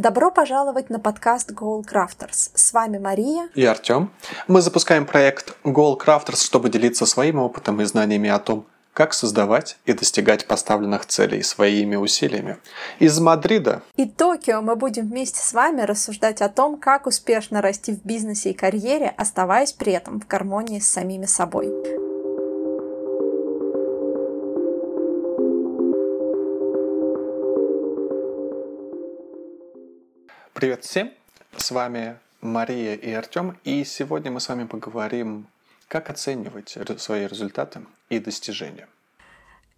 Добро пожаловать на подкаст Goal Crafters. С вами Мария и Артем. Мы запускаем проект Goal Crafters, чтобы делиться своим опытом и знаниями о том, как создавать и достигать поставленных целей своими усилиями. Из Мадрида и Токио мы будем вместе с вами рассуждать о том, как успешно расти в бизнесе и карьере, оставаясь при этом в гармонии с самими собой. Привет всем! С вами Мария и Артем, и сегодня мы с вами поговорим, как оценивать свои результаты и достижения.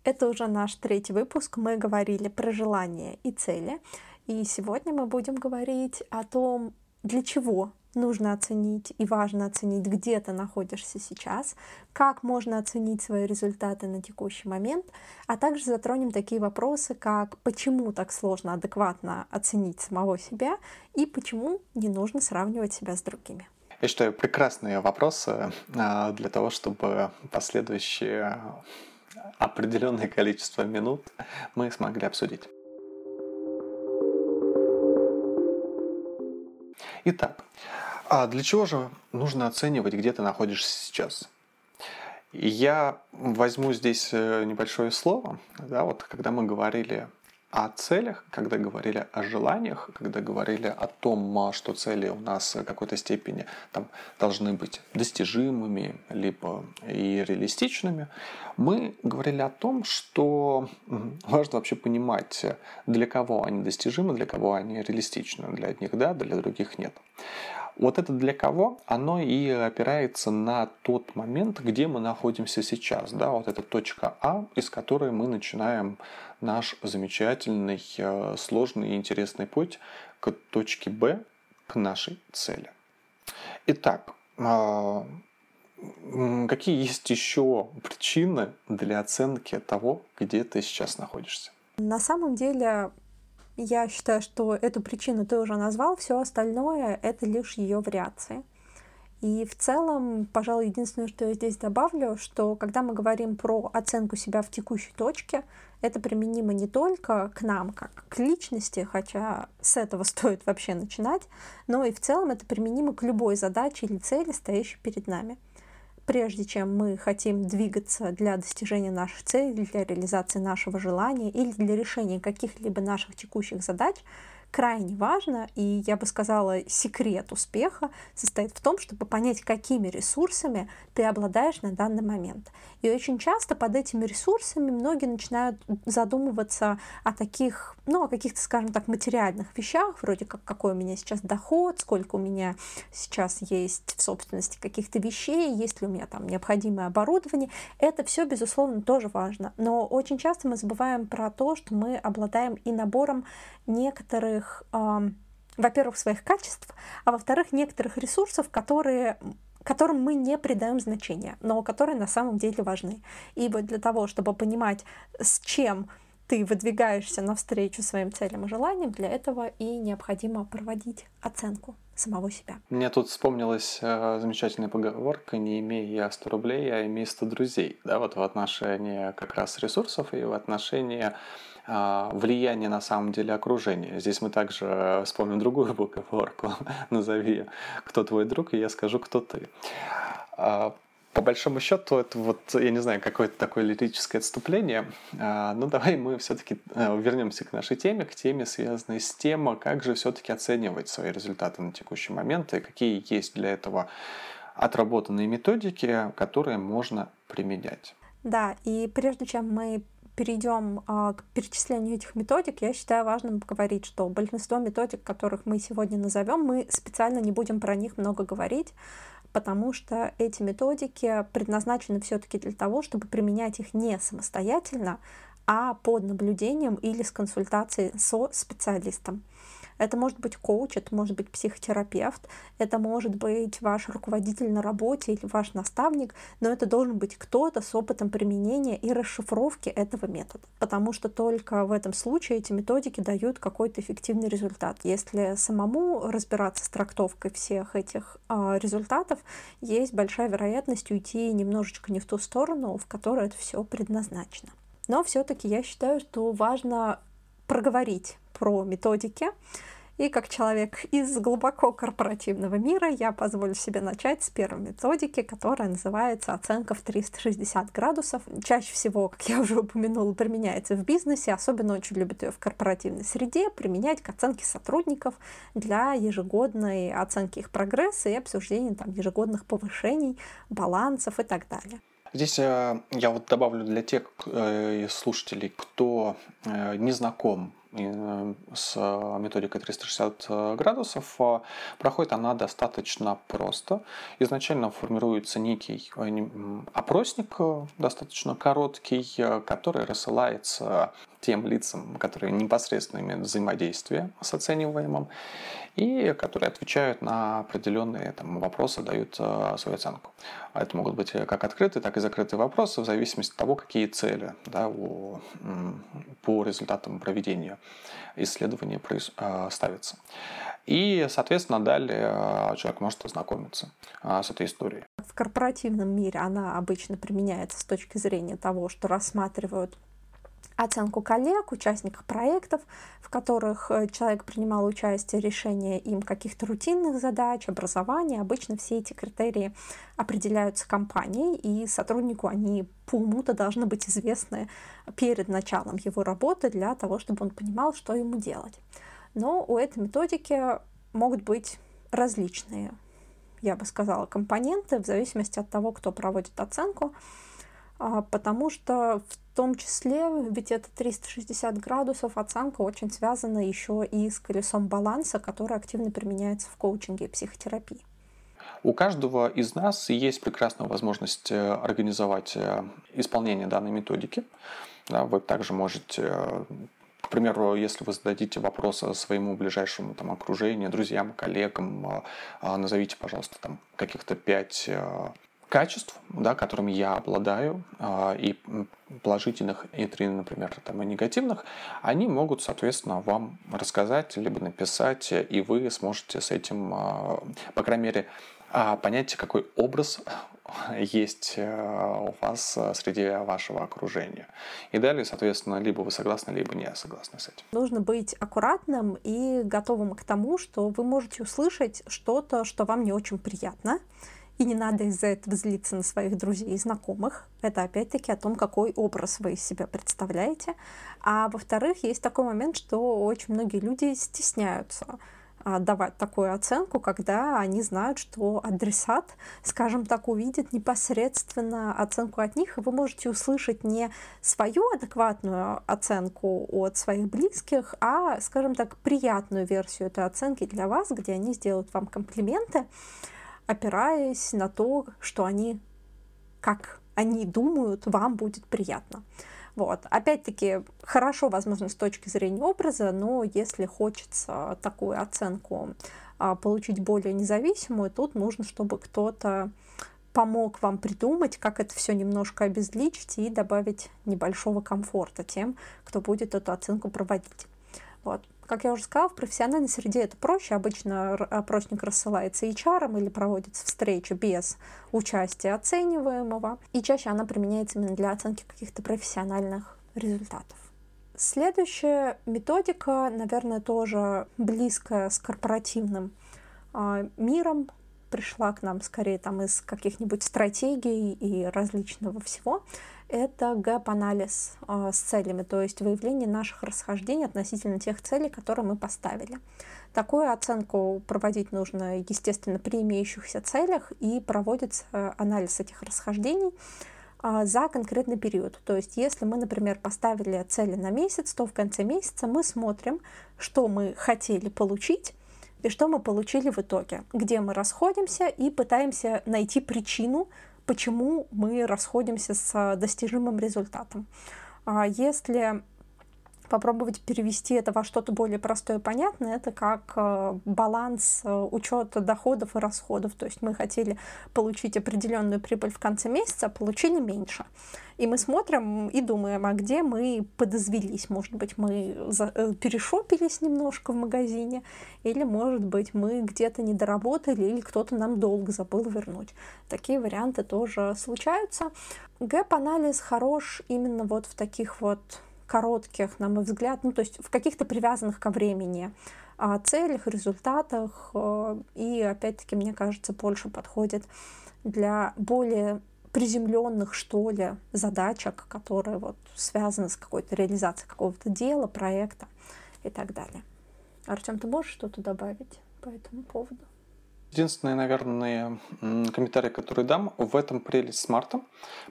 Это уже наш третий выпуск. Мы говорили про желания и цели. И сегодня мы будем говорить о том, для чего нужно оценить и важно оценить, где ты находишься сейчас, как можно оценить свои результаты на текущий момент, а также затронем такие вопросы, как почему так сложно адекватно оценить самого себя и почему не нужно сравнивать себя с другими. Я считаю, прекрасные вопросы а, для того, чтобы последующее определенное количество минут мы смогли обсудить. Итак, а для чего же нужно оценивать, где ты находишься сейчас? Я возьму здесь э, небольшое слово. Да, вот когда мы говорили о целях, когда говорили о желаниях, когда говорили о том, а, что цели у нас в какой-то степени там, должны быть достижимыми, либо и реалистичными, мы говорили о том, что важно вообще понимать, для кого они достижимы, для кого они реалистичны. Для одних да, для других нет. Вот это для кого? Оно и опирается на тот момент, где мы находимся сейчас. Да? Вот это точка А, из которой мы начинаем наш замечательный, э, сложный и интересный путь к точке Б, к нашей цели. Итак, а, какие есть еще причины для оценки того, где ты сейчас находишься? На самом деле я считаю, что эту причину ты уже назвал, все остальное — это лишь ее вариации. И в целом, пожалуй, единственное, что я здесь добавлю, что когда мы говорим про оценку себя в текущей точке, это применимо не только к нам, как к личности, хотя с этого стоит вообще начинать, но и в целом это применимо к любой задаче или цели, стоящей перед нами прежде чем мы хотим двигаться для достижения наших целей, для реализации нашего желания или для решения каких-либо наших текущих задач, крайне важно, и я бы сказала, секрет успеха состоит в том, чтобы понять, какими ресурсами ты обладаешь на данный момент. И очень часто под этими ресурсами многие начинают задумываться о таких, ну, о каких-то, скажем так, материальных вещах, вроде как какой у меня сейчас доход, сколько у меня сейчас есть в собственности каких-то вещей, есть ли у меня там необходимое оборудование. Это все, безусловно, тоже важно. Но очень часто мы забываем про то, что мы обладаем и набором некоторых, во-первых, своих качеств, а во-вторых, некоторых ресурсов, которые которым мы не придаем значения, но которые на самом деле важны. И вот для того, чтобы понимать, с чем ты выдвигаешься навстречу своим целям и желаниям, для этого и необходимо проводить оценку самого себя. Мне тут вспомнилась э, замечательная поговорка «Не имей я 100 рублей, а имей 100 друзей». Да, вот в отношении как раз ресурсов и в отношении э, влияния на самом деле окружения. Здесь мы также вспомним другую поговорку «Назови, кто твой друг, и я скажу, кто ты». А, по большому счету, это вот, я не знаю, какое-то такое лирическое отступление. А, ну, давай мы все-таки э, вернемся к нашей теме, к теме, связанной с тем, как же все-таки оценивать свои результаты на текущий момент и какие есть для этого отработанные методики, которые можно применять. Да, и прежде чем мы перейдем а, к перечислению этих методик, я считаю важным поговорить, что большинство методик, которых мы сегодня назовем, мы специально не будем про них много говорить, потому что эти методики предназначены все-таки для того, чтобы применять их не самостоятельно, а под наблюдением или с консультацией со специалистом. Это может быть коуч, это может быть психотерапевт, это может быть ваш руководитель на работе или ваш наставник, но это должен быть кто-то с опытом применения и расшифровки этого метода, потому что только в этом случае эти методики дают какой-то эффективный результат. Если самому разбираться с трактовкой всех этих э, результатов, есть большая вероятность уйти немножечко не в ту сторону, в которой это все предназначено. Но все-таки я считаю, что важно проговорить про методики И как человек из глубоко корпоративного мира, я позволю себе начать с первой методики, которая называется оценка в 360 градусов. Чаще всего, как я уже упомянула, применяется в бизнесе, особенно очень любят ее в корпоративной среде, применять к оценке сотрудников для ежегодной оценки их прогресса и обсуждения там, ежегодных повышений, балансов и так далее. Здесь э, я вот добавлю для тех э, слушателей, кто э, не знаком с методикой 360 градусов. Проходит она достаточно просто. Изначально формируется некий опросник, достаточно короткий, который рассылается тем лицам, которые непосредственно имеют взаимодействие с оцениваемым и которые отвечают на определенные там, вопросы, дают э, свою оценку. Это могут быть как открытые, так и закрытые вопросы в зависимости от того, какие цели да, у, по результатам проведения исследования э, ставятся. И, соответственно, далее э, человек может ознакомиться э, с этой историей. В корпоративном мире она обычно применяется с точки зрения того, что рассматривают оценку коллег, участников проектов, в которых э, человек принимал участие, решение им каких-то рутинных задач, образования. Обычно все эти критерии определяются компанией, и сотруднику они по уму-то должны быть известны перед началом его работы для того, чтобы он понимал, что ему делать. Но у этой методики могут быть различные, я бы сказала, компоненты в зависимости от того, кто проводит оценку. А, потому что в том числе, ведь это 360 градусов, оценка очень связана еще и с колесом баланса, который активно применяется в коучинге и психотерапии. У каждого из нас есть прекрасная возможность э, организовать э, исполнение данной методики. вы также можете э, к примеру, если вы зададите вопрос своему ближайшему там, окружению, друзьям, коллегам, назовите, пожалуйста, там каких-то пять качеств, да, которыми я обладаю, а, и положительных, и три, например, там, и негативных, они могут, соответственно, вам рассказать, либо написать, и вы сможете с этим, а, по крайней мере, а, понять, какой образ есть у вас среди вашего окружения. И далее, соответственно, либо вы согласны, либо не согласны с этим. Нужно быть аккуратным и готовым к тому, что вы можете услышать что-то, что вам не очень приятно, и не надо из-за этого злиться на своих друзей и знакомых. Это опять-таки о том, какой образ вы из себя представляете. А во-вторых, есть такой момент, что очень многие люди стесняются а, давать такую оценку, когда они знают, что адресат, скажем так, увидит непосредственно оценку от них, и вы можете услышать не свою адекватную оценку от своих близких, а, скажем так, приятную версию этой оценки для вас, где они сделают вам комплименты, опираясь на то, что они, как они думают, вам будет приятно. Вот. Опять-таки, хорошо, возможно, с точки зрения образа, но если хочется такую оценку а, получить более независимую, тут нужно, чтобы кто-то помог вам придумать, как это все немножко обезличить и добавить небольшого комфорта тем, кто будет эту оценку проводить. Вот. Как я уже сказала, в профессиональной среде это проще. Обычно опросник рассылается HR или проводится встреча без участия оцениваемого. И чаще она применяется именно для оценки каких-то профессиональных результатов. Следующая методика, наверное, тоже близкая с корпоративным э, миром, пришла к нам скорее там из каких-нибудь стратегий и различного всего это gap-анализ э, с целями, то есть выявление наших расхождений относительно тех целей, которые мы поставили. Такую оценку проводить нужно, естественно, при имеющихся целях, и проводится анализ этих расхождений э, за конкретный период. То есть, если мы, например, поставили цели на месяц, то в конце месяца мы смотрим, что мы хотели получить, и что мы получили в итоге, где мы расходимся и пытаемся найти причину, почему мы расходимся с достижимым результатом. А если попробовать перевести это во что-то более простое и понятное, это как э, баланс э, учета доходов и расходов. То есть мы хотели получить определенную прибыль в конце месяца, а получили меньше. И мы смотрим и думаем, а где мы подозвелись. Может быть, мы э, перешопились немножко в магазине, или, может быть, мы где-то не доработали, или кто-то нам долг забыл вернуть. Такие варианты тоже случаются. Гэп-анализ хорош именно вот в таких вот коротких, на мой взгляд, ну, то есть в каких-то привязанных ко времени о целях, результатах. Э, и опять-таки, мне кажется, больше подходит для более приземленных, что ли, задачек, которые вот связаны с какой-то реализацией какого-то дела, проекта и так далее. Артем, ты можешь что-то добавить по этому поводу? Единственный, наверное, комментарий, который дам, в этом прелесть SMART а,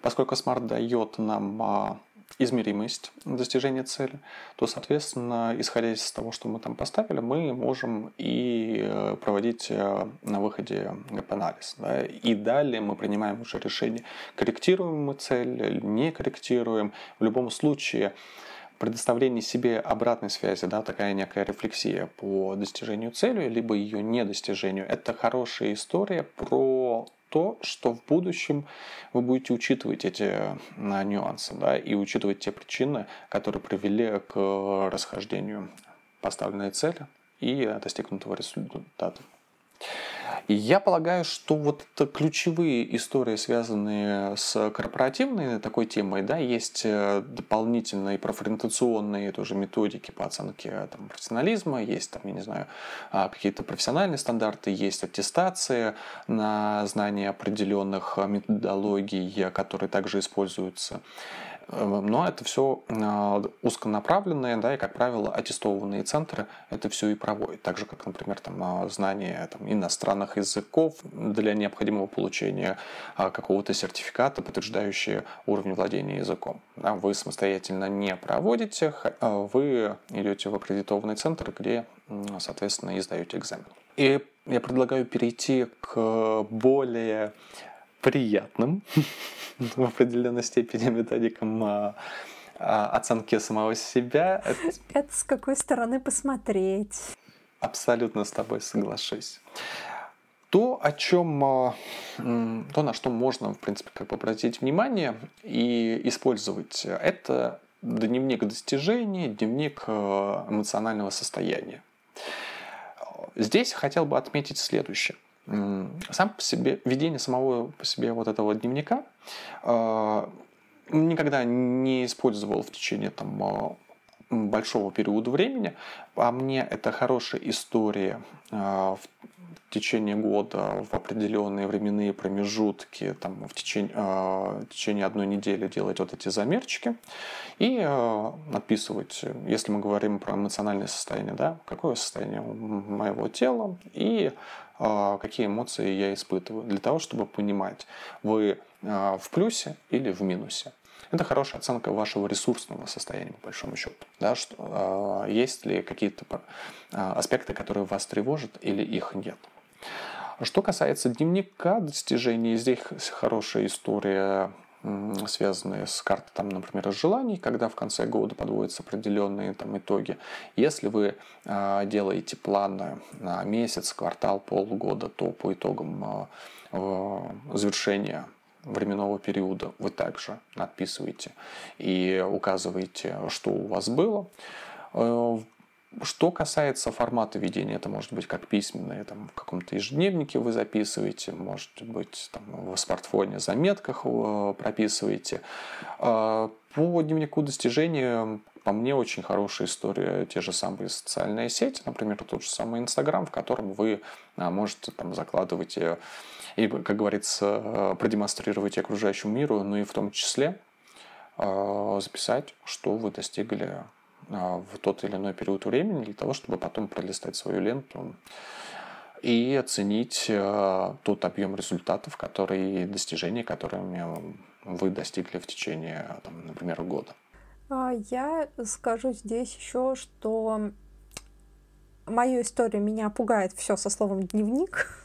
поскольку SMART дает нам а, измеримость достижения цели, то, соответственно, исходя из того, что мы там поставили, мы можем и э, проводить э, на выходе gap-анализ. Да? И далее мы принимаем уже решение, корректируем мы цель не корректируем. В любом случае, предоставление себе обратной связи, да, такая некая рефлексия по достижению цели, либо ее недостижению, это хорошая история про то, что в будущем вы будете учитывать эти э, нюансы да, и учитывать те причины, которые привели к расхождению поставленной цели и достигнутого результата. Я полагаю, что вот ключевые истории, связанные с корпоративной такой темой, да, есть э, дополнительные профориентационные тоже методики по оценке там, профессионализма, есть там, я не знаю, а, какие-то профессиональные стандарты, есть аттестация на знание определенных методологий, которые также используются. Но это все а, узконаправленные, да, и, как правило, аттестованные центры это все и проводят. Так же, как, например, там, а, знание там, иностранных языков для необходимого получения а, какого-то сертификата, подтверждающего уровень владения языком. Вы самостоятельно не проводите, вы идете в аккредитованный центр, где, соответственно, и сдаете экзамен. И я предлагаю перейти к более приятным в определенной степени методикам а, а, оценки самого себя. Это с какой стороны посмотреть. Абсолютно с тобой соглашусь. То, о чем, а, то, на что можно, в принципе, как бы обратить внимание и использовать, это дневник достижений, дневник эмоционального состояния. Здесь хотел бы отметить следующее – сам по себе, ведение самого по себе вот этого дневника э, никогда не использовал в течение там, а, большого периода времени. А мне это хорошая история э, в течение года, в определенные временные промежутки, там, в, течение, э, в течение одной недели делать вот эти замерчики и описывать, если мы говорим про эмоциональное состояние, да, какое состояние моего тела и а, какие эмоции я испытываю, для того, чтобы понимать, вы а, в плюсе или в минусе. Это хорошая оценка вашего ресурсного состояния, по большому счету. Да, что, а, есть ли какие-то аспекты, которые вас тревожат, или их нет. Что касается дневника достижений, здесь хорошая история связанные с картой, там, например, желаний, когда в конце года подводятся определенные там, итоги. Если вы э, делаете планы на месяц, квартал, полгода, то по итогам э, завершения временного периода вы также надписываете и указываете, что у вас было. Э, что касается формата ведения, это может быть как письменное, там, в каком-то ежедневнике вы записываете, может быть там, в смартфоне заметках э, прописываете. А, по дневнику достижения по мне очень хорошая история, те же самые социальные сети, например, тот же самый Инстаграм, в котором вы а, можете там закладывать и, как говорится, э, продемонстрировать окружающему миру, но и в том числе а, записать, что вы достигли а, в тот или иной период времени для того, чтобы потом пролистать свою ленту и оценить тот объем результатов, которые достижения, которыми вы достигли в течение, там, например, года. А, я скажу здесь еще, что мою историю меня пугает все со словом дневник.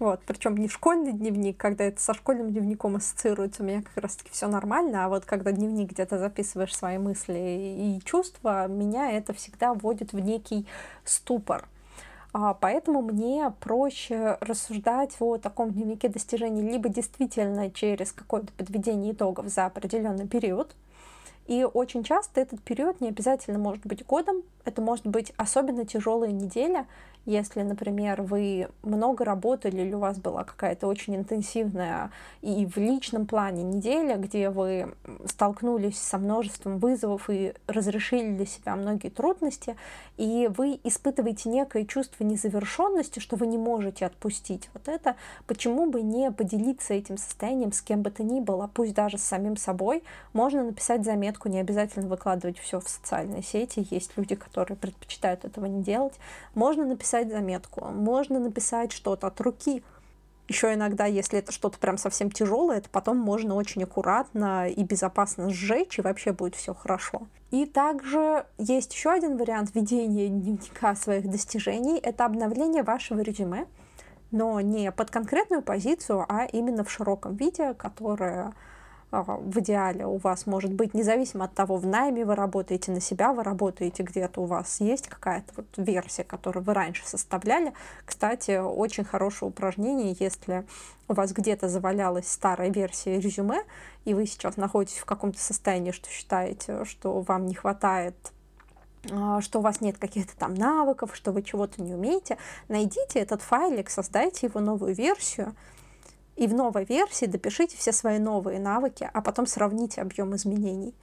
Вот, причем не школьный дневник, когда это со школьным дневником ассоциируется, у меня как раз-таки все нормально, а вот когда дневник где-то записываешь свои мысли и чувства, меня это всегда вводит в некий ступор. А, поэтому мне проще рассуждать о таком дневнике достижений либо действительно через какое-то подведение итогов за определенный период, и очень часто этот период не обязательно может быть годом, это может быть особенно тяжелая неделя Если, например, вы много работали или у вас была какая-то очень интенсивная и в личном плане неделя, где вы столкнулись со множеством вызовов и разрешили для себя многие трудности, и вы испытываете некое чувство незавершенности, что вы не можете отпустить вот это, почему бы не поделиться этим состоянием с кем бы то ни было, пусть даже с самим собой. Можно написать заметку, не обязательно выкладывать все в социальные сети, есть люди, которые предпочитают этого не делать. Можно написать написать заметку, можно написать что-то от руки. Еще иногда, если это что-то прям совсем тяжелое, это потом можно очень аккуратно и безопасно сжечь, и вообще будет все хорошо. И также есть еще один вариант ведения дневника своих достижений. Это обновление вашего резюме, но не под конкретную позицию, а именно в широком виде, которое в идеале у вас может быть, независимо от того, в найме вы работаете на себя, вы работаете где-то, у вас есть какая-то вот версия, которую вы раньше составляли. Кстати, очень хорошее упражнение, если у вас где-то завалялась старая версия резюме, и вы сейчас находитесь в каком-то состоянии, что считаете, что вам не хватает а, что у вас нет каких-то там навыков, что вы чего-то не умеете, найдите этот файлик, создайте его новую версию, и в новой версии допишите все свои новые навыки, а потом сравните объем изменений.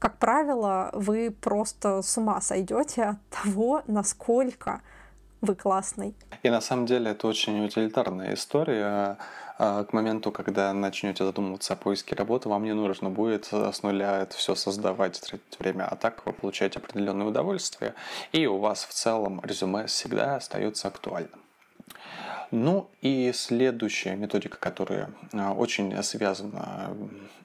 Как правило, вы просто с ума сойдете от того, насколько вы классный. И на самом деле это очень утилитарная история. А, к моменту, когда начнете задумываться о поиске работы, вам не нужно будет с нуля это все создавать, тратить время, а так вы получаете определенное удовольствие, и у вас в целом резюме всегда остается актуальным. Ну и следующая методика, которая а, очень связана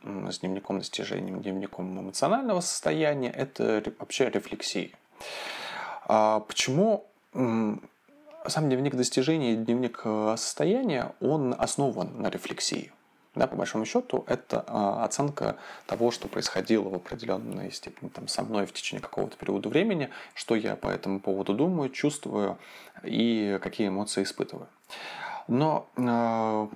с дневником достижением, дневником эмоционального состояния, это вообще рефлексия. А почему сам дневник достижений дневник э, состояния, он основан на рефлексии? Да, по большому счету, это а, оценка того, что происходило в определенной степени там, со мной в течение какого-то периода времени, что я по этому поводу думаю, чувствую и какие эмоции испытываю. Но а,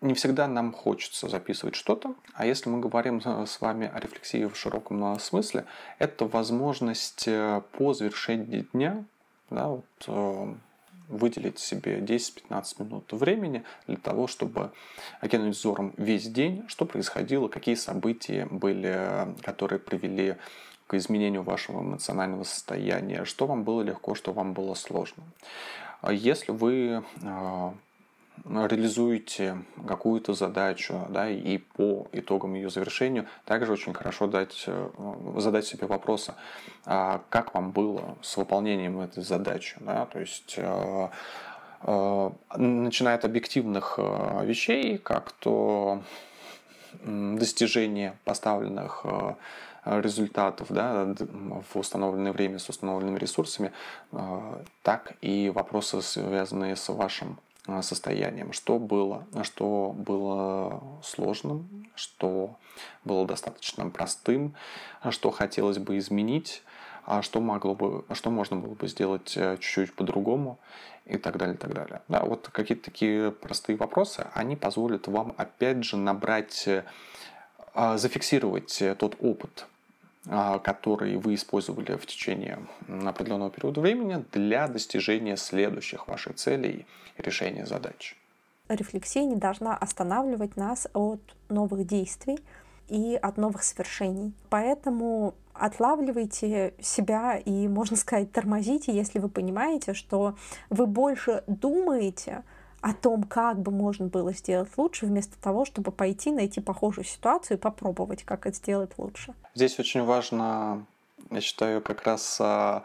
не всегда нам хочется записывать что-то, а если мы говорим с вами о рефлексии в широком а, смысле, это возможность э, по завершении дня да, вот, э, выделить себе 10-15 минут времени для того, чтобы окинуть взором весь день, что происходило, какие события были, которые привели к изменению вашего эмоционального состояния, что вам было легко, что вам было сложно. Если вы а, реализуете какую-то задачу, да, и по итогам ее завершению также очень хорошо дать, э, задать себе вопросы, а как вам было с выполнением этой задачи, да, то есть э, э, начиная от объективных вещей, как то достижение поставленных результатов да, в установленное время с установленными ресурсами, так и вопросы, связанные с вашим состоянием, что было, что было сложным, что было достаточно простым, что хотелось бы изменить, а что могло бы, что можно было бы сделать э, чуть-чуть по-другому и так далее, и так далее. Да, вот какие-то такие простые вопросы, они позволят вам опять же набрать, э, зафиксировать тот опыт, а, который вы использовали в течение определенного периода времени для достижения следующих ваших целей и решения задач. Рефлексия не должна останавливать нас от новых действий и от новых свершений. Поэтому отлавливайте себя и, можно сказать, тормозите, если вы понимаете, что вы больше думаете, о том, как бы можно было сделать лучше, вместо того, чтобы пойти найти похожую ситуацию и попробовать, как это сделать лучше. Здесь очень важно, я считаю, как раз а,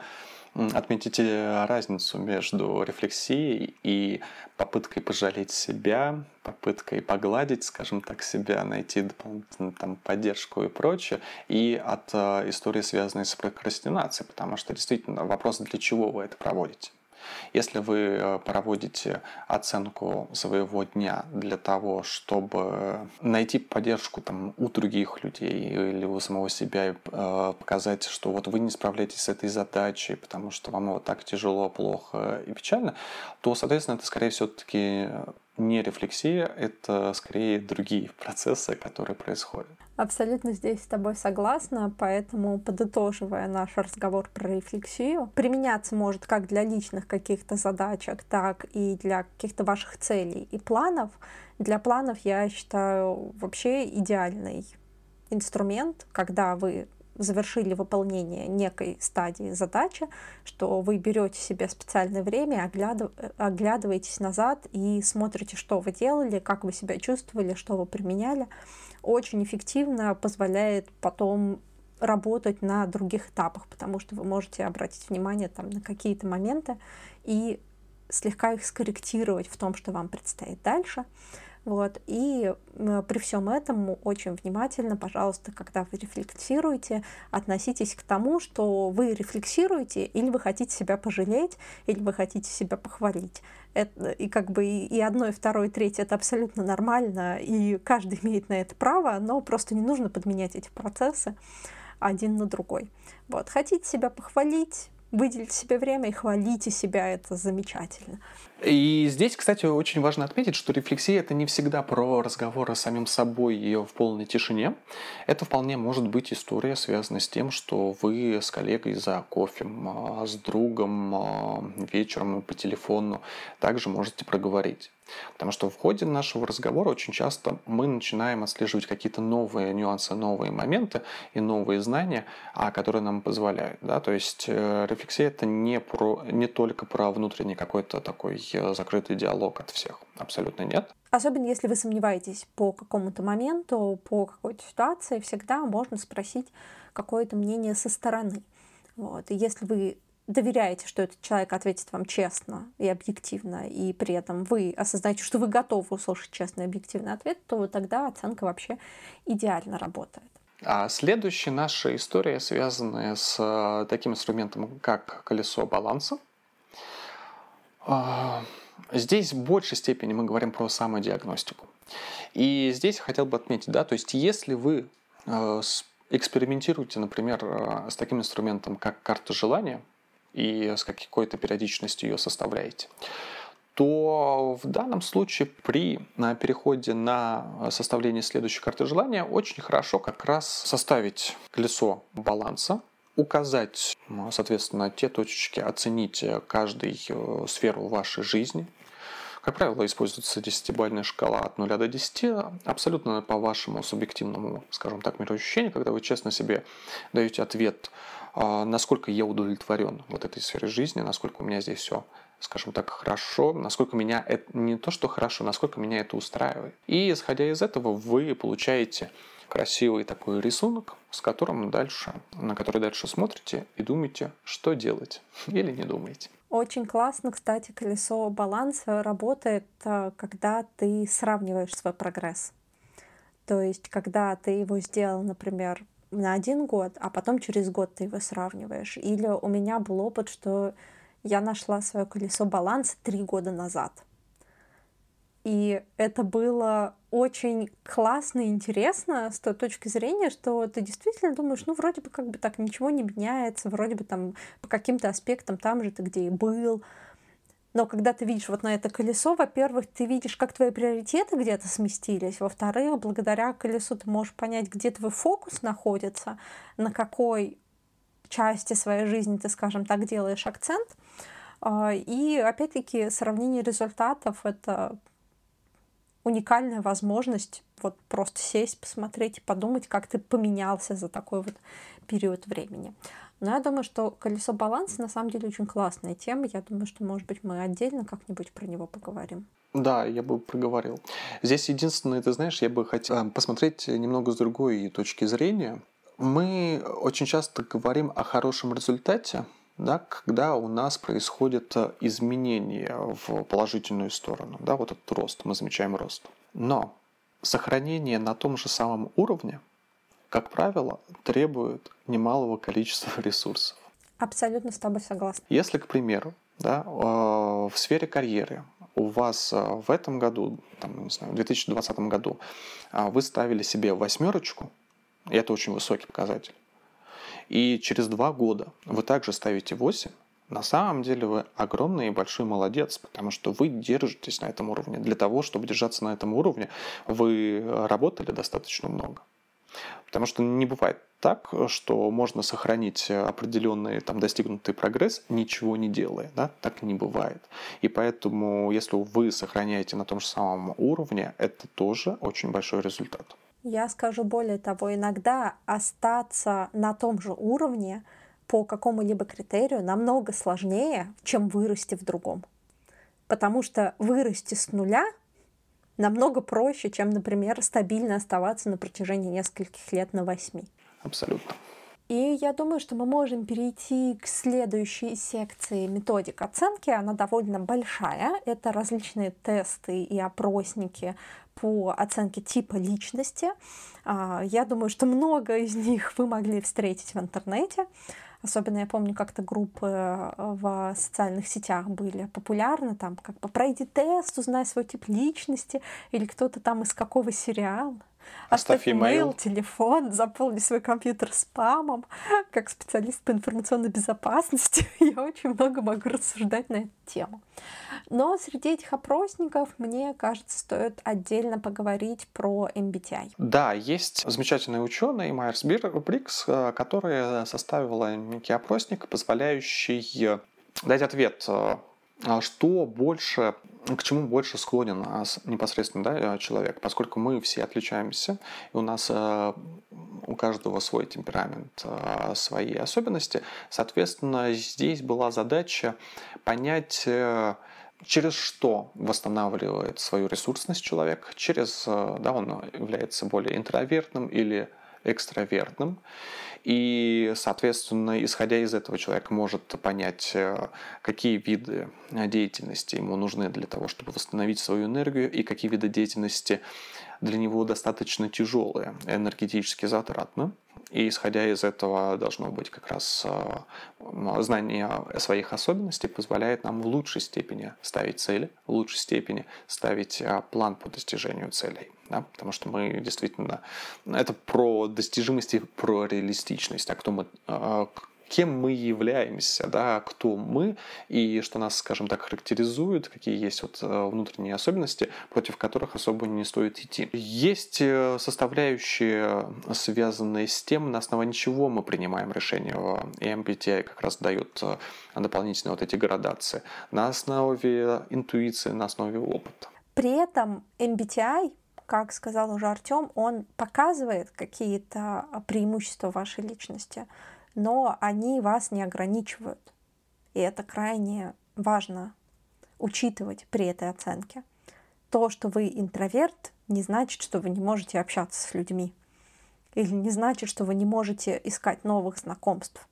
отметить э, разницу между рефлексией и попыткой пожалеть себя, попыткой погладить, скажем так, себя, найти дополнительную там, поддержку и прочее, и от э, истории, связанной с прокрастинацией, потому что действительно вопрос, для чего вы это проводите. Если вы э, проводите оценку своего дня для того, чтобы найти поддержку там, у других людей или у самого себя и э, показать, что вот вы не справляетесь с этой задачей, потому что вам вот так тяжело, плохо и печально, то, соответственно, это, скорее всего, таки не рефлексия, это скорее другие процессы, которые происходят. Абсолютно здесь с тобой согласна, поэтому, подытоживая наш разговор про рефлексию, применяться может как для личных каких-то задачек, так и для каких-то ваших целей и планов. Для планов я считаю вообще идеальный инструмент, когда вы завершили выполнение некой стадии задачи, что вы берете себе специальное время, оглядыв... оглядываетесь назад и смотрите, что вы делали, как вы себя чувствовали, что вы применяли. Очень эффективно позволяет потом работать на других этапах, потому что вы можете обратить внимание там, на какие-то моменты и слегка их скорректировать в том, что вам предстоит дальше. Вот. И при всем этом очень внимательно, пожалуйста, когда вы рефлексируете, относитесь к тому, что вы рефлексируете, или вы хотите себя пожалеть, или вы хотите себя похвалить. Это, и как бы и одно, и второе, и третье это абсолютно нормально, и каждый имеет на это право, но просто не нужно подменять эти процессы один на другой. Вот. Хотите себя похвалить, выделите себе время и хвалите себя, это замечательно. И здесь, кстати, очень важно отметить, что рефлексия это не всегда про разговоры с самим собой ее в полной тишине. Это вполне может быть история, связанная с тем, что вы с коллегой за кофе, а, с другом а, вечером по телефону также можете проговорить. Потому что в ходе нашего разговора очень часто мы начинаем отслеживать какие-то новые нюансы, новые моменты и новые знания, а, которые нам позволяют. Да? То есть э, рефлексия это не, про, не только про внутренний какой-то такой э, закрытый диалог от всех. Абсолютно нет. Особенно если вы сомневаетесь по какому-то моменту, по какой-то ситуации, всегда можно спросить какое-то мнение со стороны. Вот. И если вы доверяете, что этот человек ответит вам честно и объективно, и при этом вы осознаете, что вы готовы услышать честный и объективный ответ, то тогда оценка вообще идеально работает. А следующая наша история связана с э, таким инструментом, как колесо баланса. А, здесь в большей степени мы говорим про самодиагностику. И здесь хотел бы отметить, да, то есть если вы э, экспериментируете, например, э, с таким инструментом, как карта желания, и с какой-то периодичностью ее составляете, то в данном случае при переходе на составление следующей карты желания очень хорошо как раз составить колесо баланса, указать, соответственно, те точечки, оценить каждую э, сферу вашей жизни. Как правило, используется десятибальная шкала от 0 до 10, абсолютно по вашему субъективному, скажем так, мироощущению, когда вы честно себе даете ответ – насколько я удовлетворен вот этой сферой жизни, насколько у меня здесь все скажем так, хорошо, насколько меня это не то, что хорошо, насколько меня это устраивает. И исходя из этого вы получаете красивый такой рисунок, с которым дальше, на который дальше смотрите и думаете, что делать или не думаете. Очень классно, кстати, колесо баланса работает, а, когда ты сравниваешь свой прогресс. То есть, когда ты его сделал, например, на один год, а потом через год ты его сравниваешь. Или у меня был опыт, что я нашла свое колесо баланса три года назад. И это было очень классно и интересно с той точки зрения, что ты действительно думаешь, ну, вроде бы как бы так ничего не меняется, вроде бы там по каким-то аспектам там же ты где и был, но когда ты видишь вот на это колесо, во-первых, ты видишь, как твои приоритеты где-то сместились. Во-вторых, благодаря колесу ты можешь понять, где твой фокус находится, на какой части своей жизни ты, скажем так, делаешь акцент. А, и опять-таки сравнение результатов — это уникальная возможность вот просто сесть, посмотреть и подумать, как ты поменялся за такой вот период времени. Но я думаю, что колесо баланса на самом деле очень классная тема. Я думаю, что, может быть, мы отдельно как-нибудь про него поговорим. Да, я бы проговорил. Здесь единственное, ты знаешь, я бы хотел э, посмотреть немного с другой точки зрения. Мы очень часто говорим о хорошем результате, да, когда у нас происходит э, изменение в положительную сторону, да, вот этот рост, мы замечаем рост. Но сохранение на том же самом уровне – как правило, требует немалого количества ресурсов. Абсолютно с тобой согласна. Если, к примеру, да, э, в сфере карьеры у вас э, в этом году, там, не знаю, в 2020 году э, вы ставили себе восьмерочку, и это очень высокий показатель, и через два года вы также ставите 8, на самом деле вы огромный и большой молодец, потому что вы держитесь на этом уровне. Для того, чтобы держаться на этом уровне, вы работали достаточно много. Потому что не бывает так, что можно сохранить определенный там, достигнутый прогресс, ничего не делая. Да? Так не бывает. И поэтому, если вы сохраняете на том же самом уровне, это тоже очень большой результат. Я скажу более того, иногда остаться на том же уровне по какому-либо критерию намного сложнее, чем вырасти в другом. Потому что вырасти с нуля намного проще, чем, например, стабильно оставаться на протяжении нескольких лет на восьми. Абсолютно. И я думаю, что мы можем перейти к следующей секции методик оценки. Она довольно большая. Это различные тесты и опросники по оценке типа личности. А, я думаю, что много из них вы могли встретить в интернете. Особенно я помню, как-то группы э, в социальных сетях были популярны, там как бы пройди тест, узнай свой тип личности, или кто-то там из какого сериала. Оставь имейл, телефон, заполни свой компьютер спамом. Как специалист по информационной безопасности я очень много могу рассуждать на эту тему. Но среди этих опросников, мне кажется, стоит отдельно поговорить про MBTI. Да, есть замечательный ученый Майерс Брикс, э, который составил некий опросник, позволяющий дать ответ э, что больше, к чему больше склонен а, непосредственно да, э, человек, поскольку мы все отличаемся, и у нас э, у каждого свой темперамент, э, свои особенности, соответственно, здесь была задача понять, через что восстанавливает свою ресурсность человек, через, да, он является более интровертным или экстравертным. И, соответственно, исходя из этого, человек может понять, э, какие виды деятельности ему нужны для того, чтобы восстановить свою энергию, и какие виды деятельности для него достаточно тяжелые, энергетически затратны. И исходя из этого должно быть как раз э, знание своих особенностей позволяет нам в лучшей степени ставить цели, в лучшей степени ставить э, план по достижению целей. Да? Потому что мы действительно... Это про достижимость и про реалистичность. А кто мы, э, кем мы являемся, да, кто мы и что нас, скажем так, характеризует, какие есть вот э, внутренние особенности, против которых особо не стоит идти. Есть э, составляющие, связанные с тем, на основании чего мы принимаем решение. И MBTI как раз дает э, дополнительные вот эти градации. На основе интуиции, на основе опыта. При этом MBTI как сказал уже Артем, он показывает какие-то преимущества вашей личности, но они вас не ограничивают. И это крайне важно учитывать при этой оценке. То, что вы интроверт, не значит, что вы не можете общаться с людьми. Или не значит, что вы не можете искать новых знакомств.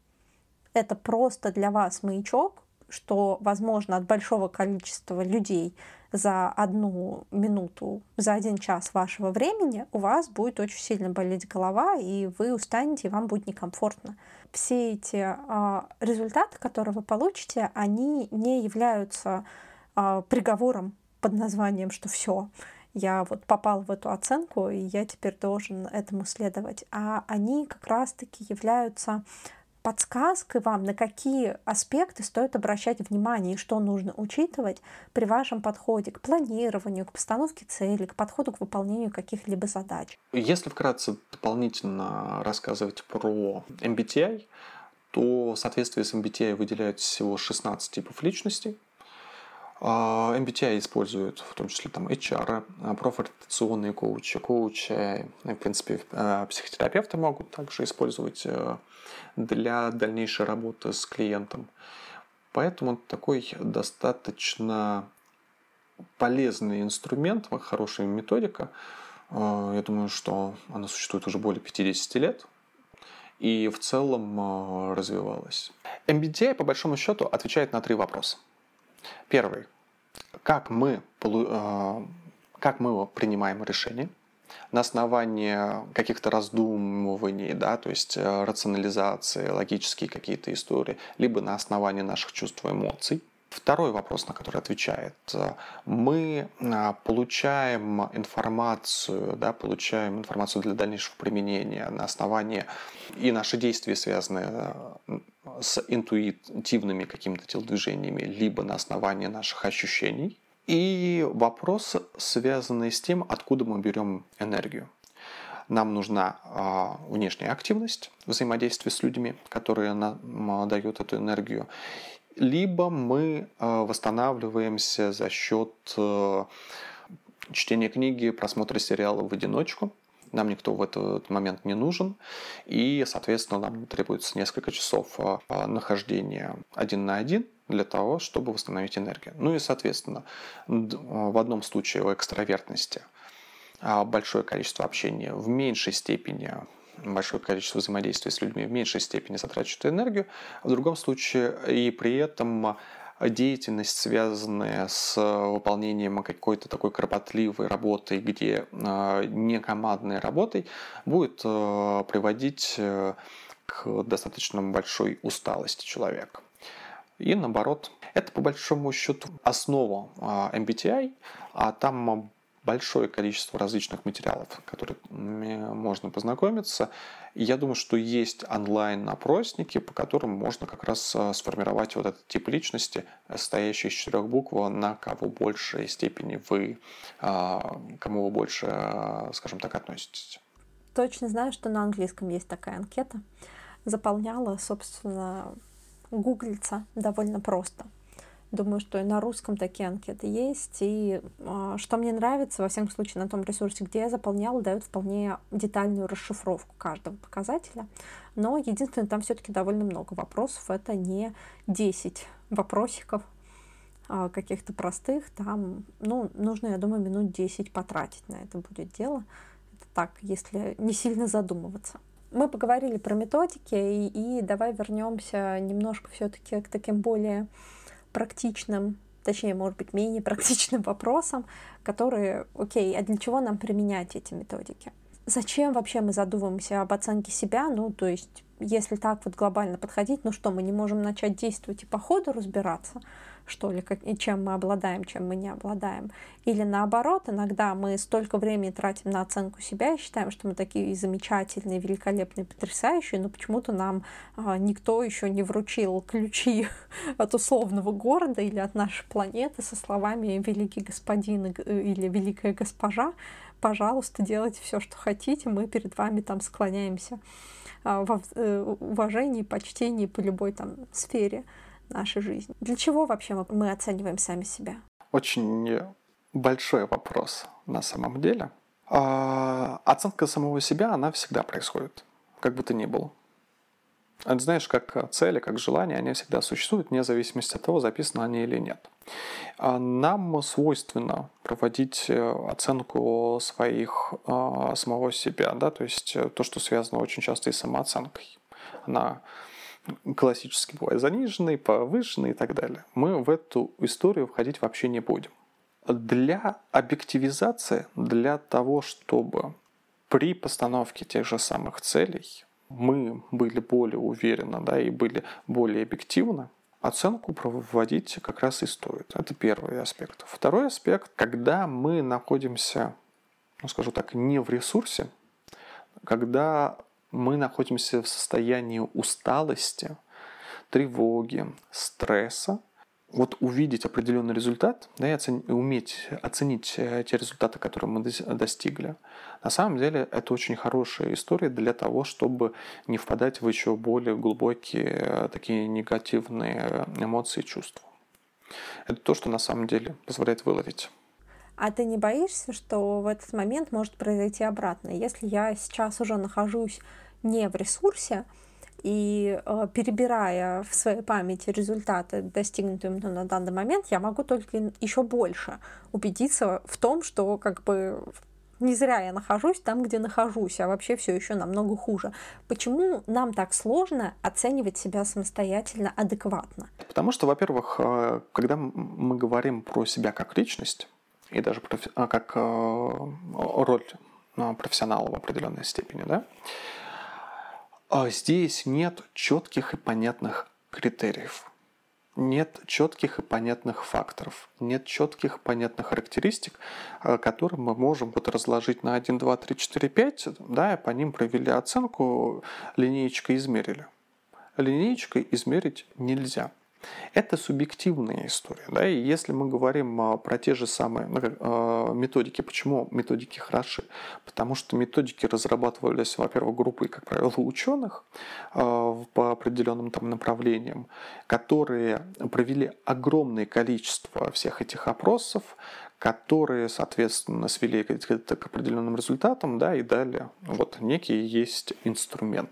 Это просто для вас маячок, что, возможно, от большого количества людей за одну минуту, за один час вашего времени у вас будет очень сильно болеть голова, и вы устанете, и вам будет некомфортно. Все эти а, результаты, которые вы получите, они не являются а, приговором под названием, что все, я вот попал в эту оценку, и я теперь должен этому следовать. А они как раз-таки являются подсказкой вам, на какие аспекты стоит обращать внимание и что нужно учитывать при вашем подходе к планированию, к постановке целей, к подходу к выполнению каких-либо задач. Если вкратце дополнительно рассказывать про MBTI, то в соответствии с MBTI выделяют всего 16 типов личностей. А, MBTI используют в том числе там HR, а, профориентационные коучи, коучи, в принципе, а, психотерапевты могут также использовать э, для дальнейшей работы с клиентом. Поэтому такой достаточно полезный инструмент, хорошая методика. Я думаю, что она существует уже более 50 лет и в целом развивалась. MBTI, по большому счету, отвечает на три вопроса. Первый. Как мы, э, как мы принимаем решения на основании каких-то раздумываний, да, то есть э, рационализации, логические какие-то истории, либо на основании наших чувств и эмоций. Второй вопрос, на который отвечает. Мы а, получаем информацию, да, получаем информацию для дальнейшего применения на основании и наши действия связаны э, с интуитивными какими-то телодвижениями, либо на основании наших ощущений. И вопрос, связанный с тем, откуда мы берем энергию. Нам нужна а, внешняя активность, взаимодействие с людьми, которые нам дают эту энергию либо мы э, восстанавливаемся за счет э, чтения книги, просмотра сериала в одиночку. Нам никто в этот момент не нужен, и, соответственно, нам требуется несколько часов э, нахождения один на один для того, чтобы восстановить энергию. Ну и, соответственно, в одном случае у экстравертности большое количество общения в меньшей степени большое количество взаимодействия с людьми в меньшей степени затрачивает энергию, а в другом случае и при этом деятельность, связанная с выполнением какой-то такой кропотливой работы, где а, не командной работой, будет а, приводить э, к достаточно большой усталости человека. И наоборот, это по большому счету основа MBTI, а там большое количество различных материалов, которыми можно познакомиться. И я думаю, что есть онлайн-опросники, по которым можно как раз э, сформировать вот этот тип личности, состоящий из четырех букв, на кого большей степени вы, а, кому вы больше, э, скажем так, относитесь. Точно знаю, что на английском есть такая анкета. Заполняла, собственно, гуглится довольно просто. Думаю, что и на русском такие анкеты есть. И э, что мне нравится, во всяком случае, на том ресурсе, где я заполняла, дают вполне детальную расшифровку каждого показателя. Но единственное, там все-таки довольно много вопросов. Это не 10 вопросиков э, каких-то простых. Там, ну, нужно, я думаю, минут 10 потратить на это будет дело. Это так, если не сильно задумываться. Мы поговорили про методики, и, и давай вернемся немножко все-таки к таким более практичным, точнее, может быть, менее практичным вопросам, которые, окей, а для чего нам применять эти методики? Зачем вообще мы задумываемся об оценке себя? Ну, то есть, если так вот глобально подходить, ну что, мы не можем начать действовать и по ходу разбираться? что ли, как, и чем мы обладаем, чем мы не обладаем. Или наоборот, иногда мы столько времени тратим на оценку себя и считаем, что мы такие замечательные, великолепные, потрясающие, но почему-то нам а, никто еще не вручил ключи от условного города или от нашей планеты со словами «великий господин» или «великая госпожа», пожалуйста, делайте все, что хотите, мы перед вами там склоняемся а, в э, уважении, почтении по любой там сфере нашей жизни. Для чего вообще мы оцениваем сами себя? Очень большой вопрос на самом деле. А, оценка самого себя, она всегда происходит, как бы то ни было. Это знаешь, как цели, как желания, они всегда существуют, вне зависимости от того, записаны они или нет. А нам свойственно проводить э, оценку своих, а, самого себя, да, то есть э, то, что связано очень часто и с самооценкой. Она классически бывает заниженный, повышенный и так далее. Мы в эту историю входить вообще не будем. Для объективизации, для того, чтобы при постановке тех же самых целей мы были более уверены да, и были более объективны, оценку проводить как раз и стоит. Это первый аспект. Второй аспект, когда мы находимся, ну скажу так, не в ресурсе, когда мы находимся в состоянии усталости, тревоги, стресса, вот увидеть определенный результат, да, и оцен... уметь оценить э, те результаты, которые мы достигли, на самом деле это очень хорошая история для того, чтобы не впадать в еще более глубокие э, такие негативные эмоции и чувства. Это то, что на самом деле позволяет выловить. А ты не боишься, что в этот момент может произойти обратно? Если я сейчас уже нахожусь не в ресурсе, и э, перебирая в своей памяти результаты, достигнутые на данный момент, я могу только еще больше убедиться в том, что как бы не зря я нахожусь там, где нахожусь, а вообще все еще намного хуже. Почему нам так сложно оценивать себя самостоятельно адекватно? Потому что, во-первых, э, когда мы говорим про себя как личность, и даже э, как э, роль профессионала в определенной степени, да, а здесь нет четких и понятных критериев. нет четких и понятных факторов, нет четких и понятных характеристик, э, которые мы можем вот разложить на 1, 2, 3, 4, 5, да, и по ним провели оценку, линеечкой измерили. Линеечкой измерить нельзя. Это субъективная история. Да? И если мы говорим а, про те же самые ну, а, методики, почему методики хороши? Потому что методики разрабатывались, во-первых, группой, как правило, ученых а, по определенным там направлениям, которые провели огромное количество всех этих опросов, которые, соответственно, свели к определенным результатам, да, и дали вот некий есть инструмент.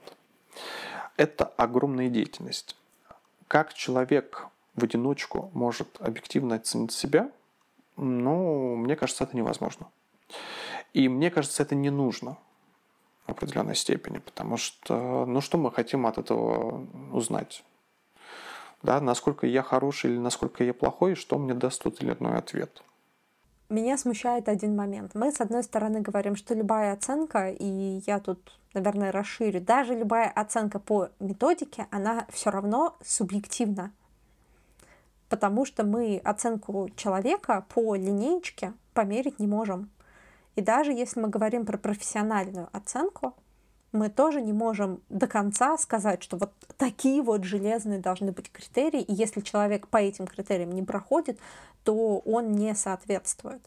Это огромная деятельность. Как человек в одиночку может объективно оценить себя, ну, мне кажется, это невозможно. И мне кажется, это не нужно в определенной степени, потому что, ну, что мы хотим от этого узнать? Да, насколько я хороший или насколько я плохой, что мне даст тот или иной ответ. Меня смущает один момент. Мы, с одной стороны, говорим, что любая оценка, и я тут, наверное, расширю, даже любая оценка по методике, она все равно субъективна. Потому что мы оценку человека по линеечке померить не можем. И даже если мы говорим про профессиональную оценку, мы тоже не можем до конца сказать, что вот такие вот железные должны быть критерии, и если человек по этим критериям не проходит, то он не соответствует.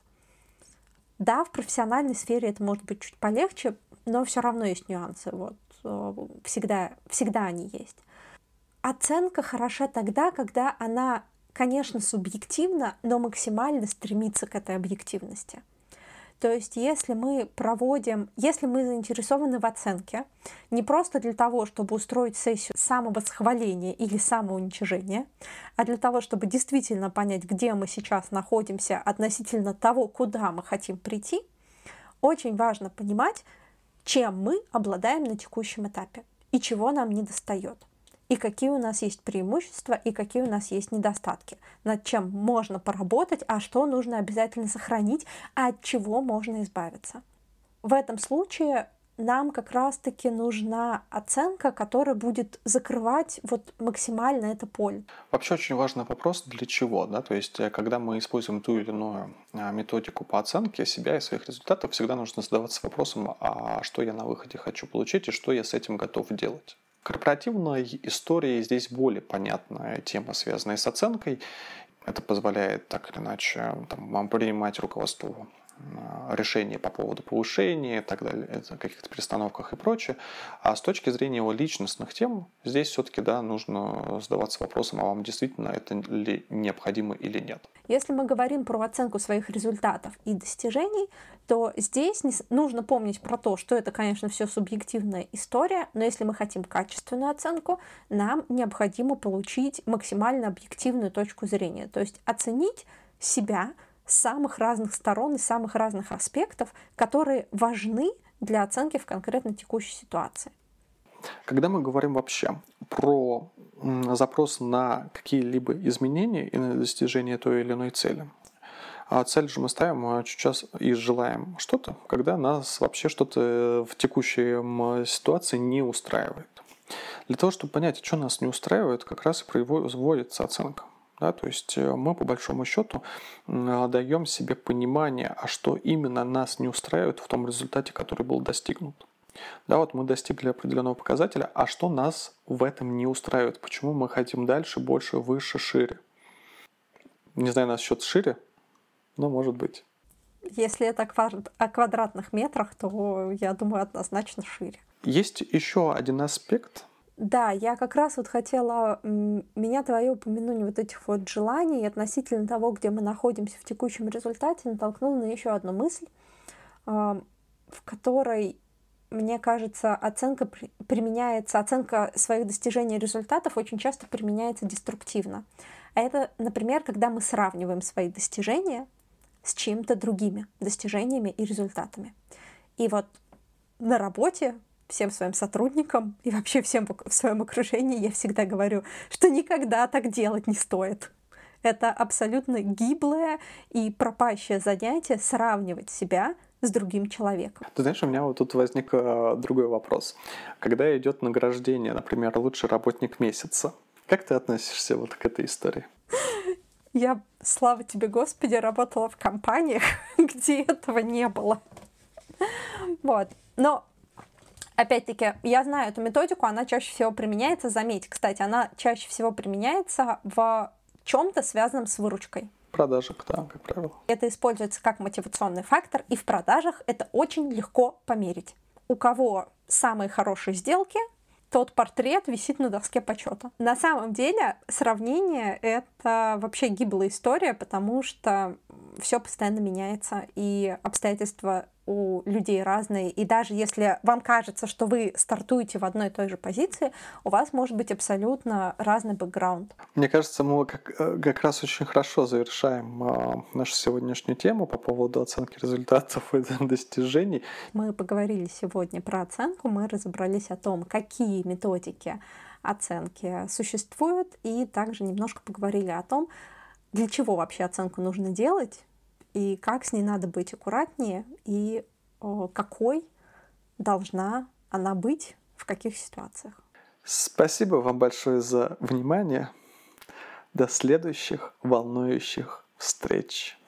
Да, в профессиональной сфере это может быть чуть полегче, но все равно есть нюансы. Вот э, всегда, всегда они есть. Оценка хороша тогда, когда она, конечно, субъективна, но максимально стремится к этой объективности. То есть если мы проводим, если мы заинтересованы в оценке, не просто для того, чтобы устроить сессию самовосхваления или самоуничижения, а для того, чтобы действительно понять, где мы сейчас находимся относительно того, куда мы хотим прийти, очень важно понимать, чем мы обладаем на текущем этапе и чего нам не достает и какие у нас есть преимущества и какие у нас есть недостатки, над чем можно поработать, а что нужно обязательно сохранить, а от чего можно избавиться. В этом случае нам как раз-таки нужна оценка, которая будет закрывать вот максимально это поле. Вообще очень важный вопрос, для чего, да, то есть э, когда мы используем ту или иную а, методику по оценке себя и своих результатов, всегда нужно задаваться вопросом, а что я на выходе хочу получить и что я с этим готов делать корпоративной истории здесь более понятная тема, связанная с оценкой. Это позволяет так или иначе там, вам принимать руководство решения по поводу повышения и так далее, каких-то перестановках и прочее. А с точки зрения его личностных тем, здесь все-таки да, нужно задаваться вопросом, а вам действительно это ли необходимо или нет. Если мы говорим про оценку своих результатов и достижений, то здесь нужно помнить про то, что это, конечно, все субъективная история, но если мы хотим качественную оценку, нам необходимо получить максимально объективную точку зрения, то есть оценить себя самых разных сторон и самых разных аспектов, которые важны для оценки в конкретно текущей ситуации. Когда мы говорим вообще про запрос на какие-либо изменения и на достижение той или иной цели, а цель же мы ставим а сейчас и желаем что-то, когда нас вообще что-то в текущей ситуации не устраивает. Для того, чтобы понять, что нас не устраивает, как раз и производится оценка. Да, то есть э, мы по большому счету даем себе понимание, а что именно нас не устраивает в том результате, который был достигнут. Да, вот мы достигли определенного показателя, а что нас в этом не устраивает? Почему мы хотим дальше, больше, выше, шире? Не знаю насчет шире, но может быть. Если это о квадратных метрах, то я думаю однозначно шире. Есть еще один аспект, да, я как раз вот хотела, меня твое упоминание вот этих вот желаний относительно того, где мы находимся в текущем результате, натолкнуло на еще одну мысль, в которой, мне кажется, оценка применяется, оценка своих достижений и результатов очень часто применяется деструктивно. А это, например, когда мы сравниваем свои достижения с чем-то другими достижениями и результатами. И вот на работе всем своим сотрудникам и вообще всем в своем окружении я всегда говорю, что никогда так делать не стоит. Это абсолютно гиблое и пропащее занятие сравнивать себя с другим человеком. Ты знаешь, у меня вот тут возник э, другой вопрос. Когда идет награждение, например, лучший работник месяца, Как ты относишься вот к этой истории? Я, слава тебе, Господи, работала в компаниях, где этого не было. Вот. Но Опять-таки, я знаю эту методику, она чаще всего применяется, заметь, кстати, она чаще всего применяется в чем-то связанном с выручкой. Продажах, да, как правило. Это используется как мотивационный фактор, и в продажах это очень легко померить. У кого самые хорошие сделки, тот портрет висит на доске почета. На самом деле сравнение — это вообще гиблая история, потому что все постоянно меняется, и обстоятельства у людей разные, и даже если вам кажется, что вы стартуете в одной и той же позиции, у вас может быть абсолютно разный бэкграунд. Мне кажется, мы как, э, как раз очень хорошо завершаем э, нашу сегодняшнюю тему по поводу оценки результатов и достижений. Мы поговорили сегодня про оценку, мы разобрались о том, какие методики оценки существуют, и также немножко поговорили о том, для чего вообще оценку нужно делать, и как с ней надо быть аккуратнее, и какой должна она быть в каких ситуациях. Спасибо вам большое за внимание. До следующих волнующих встреч.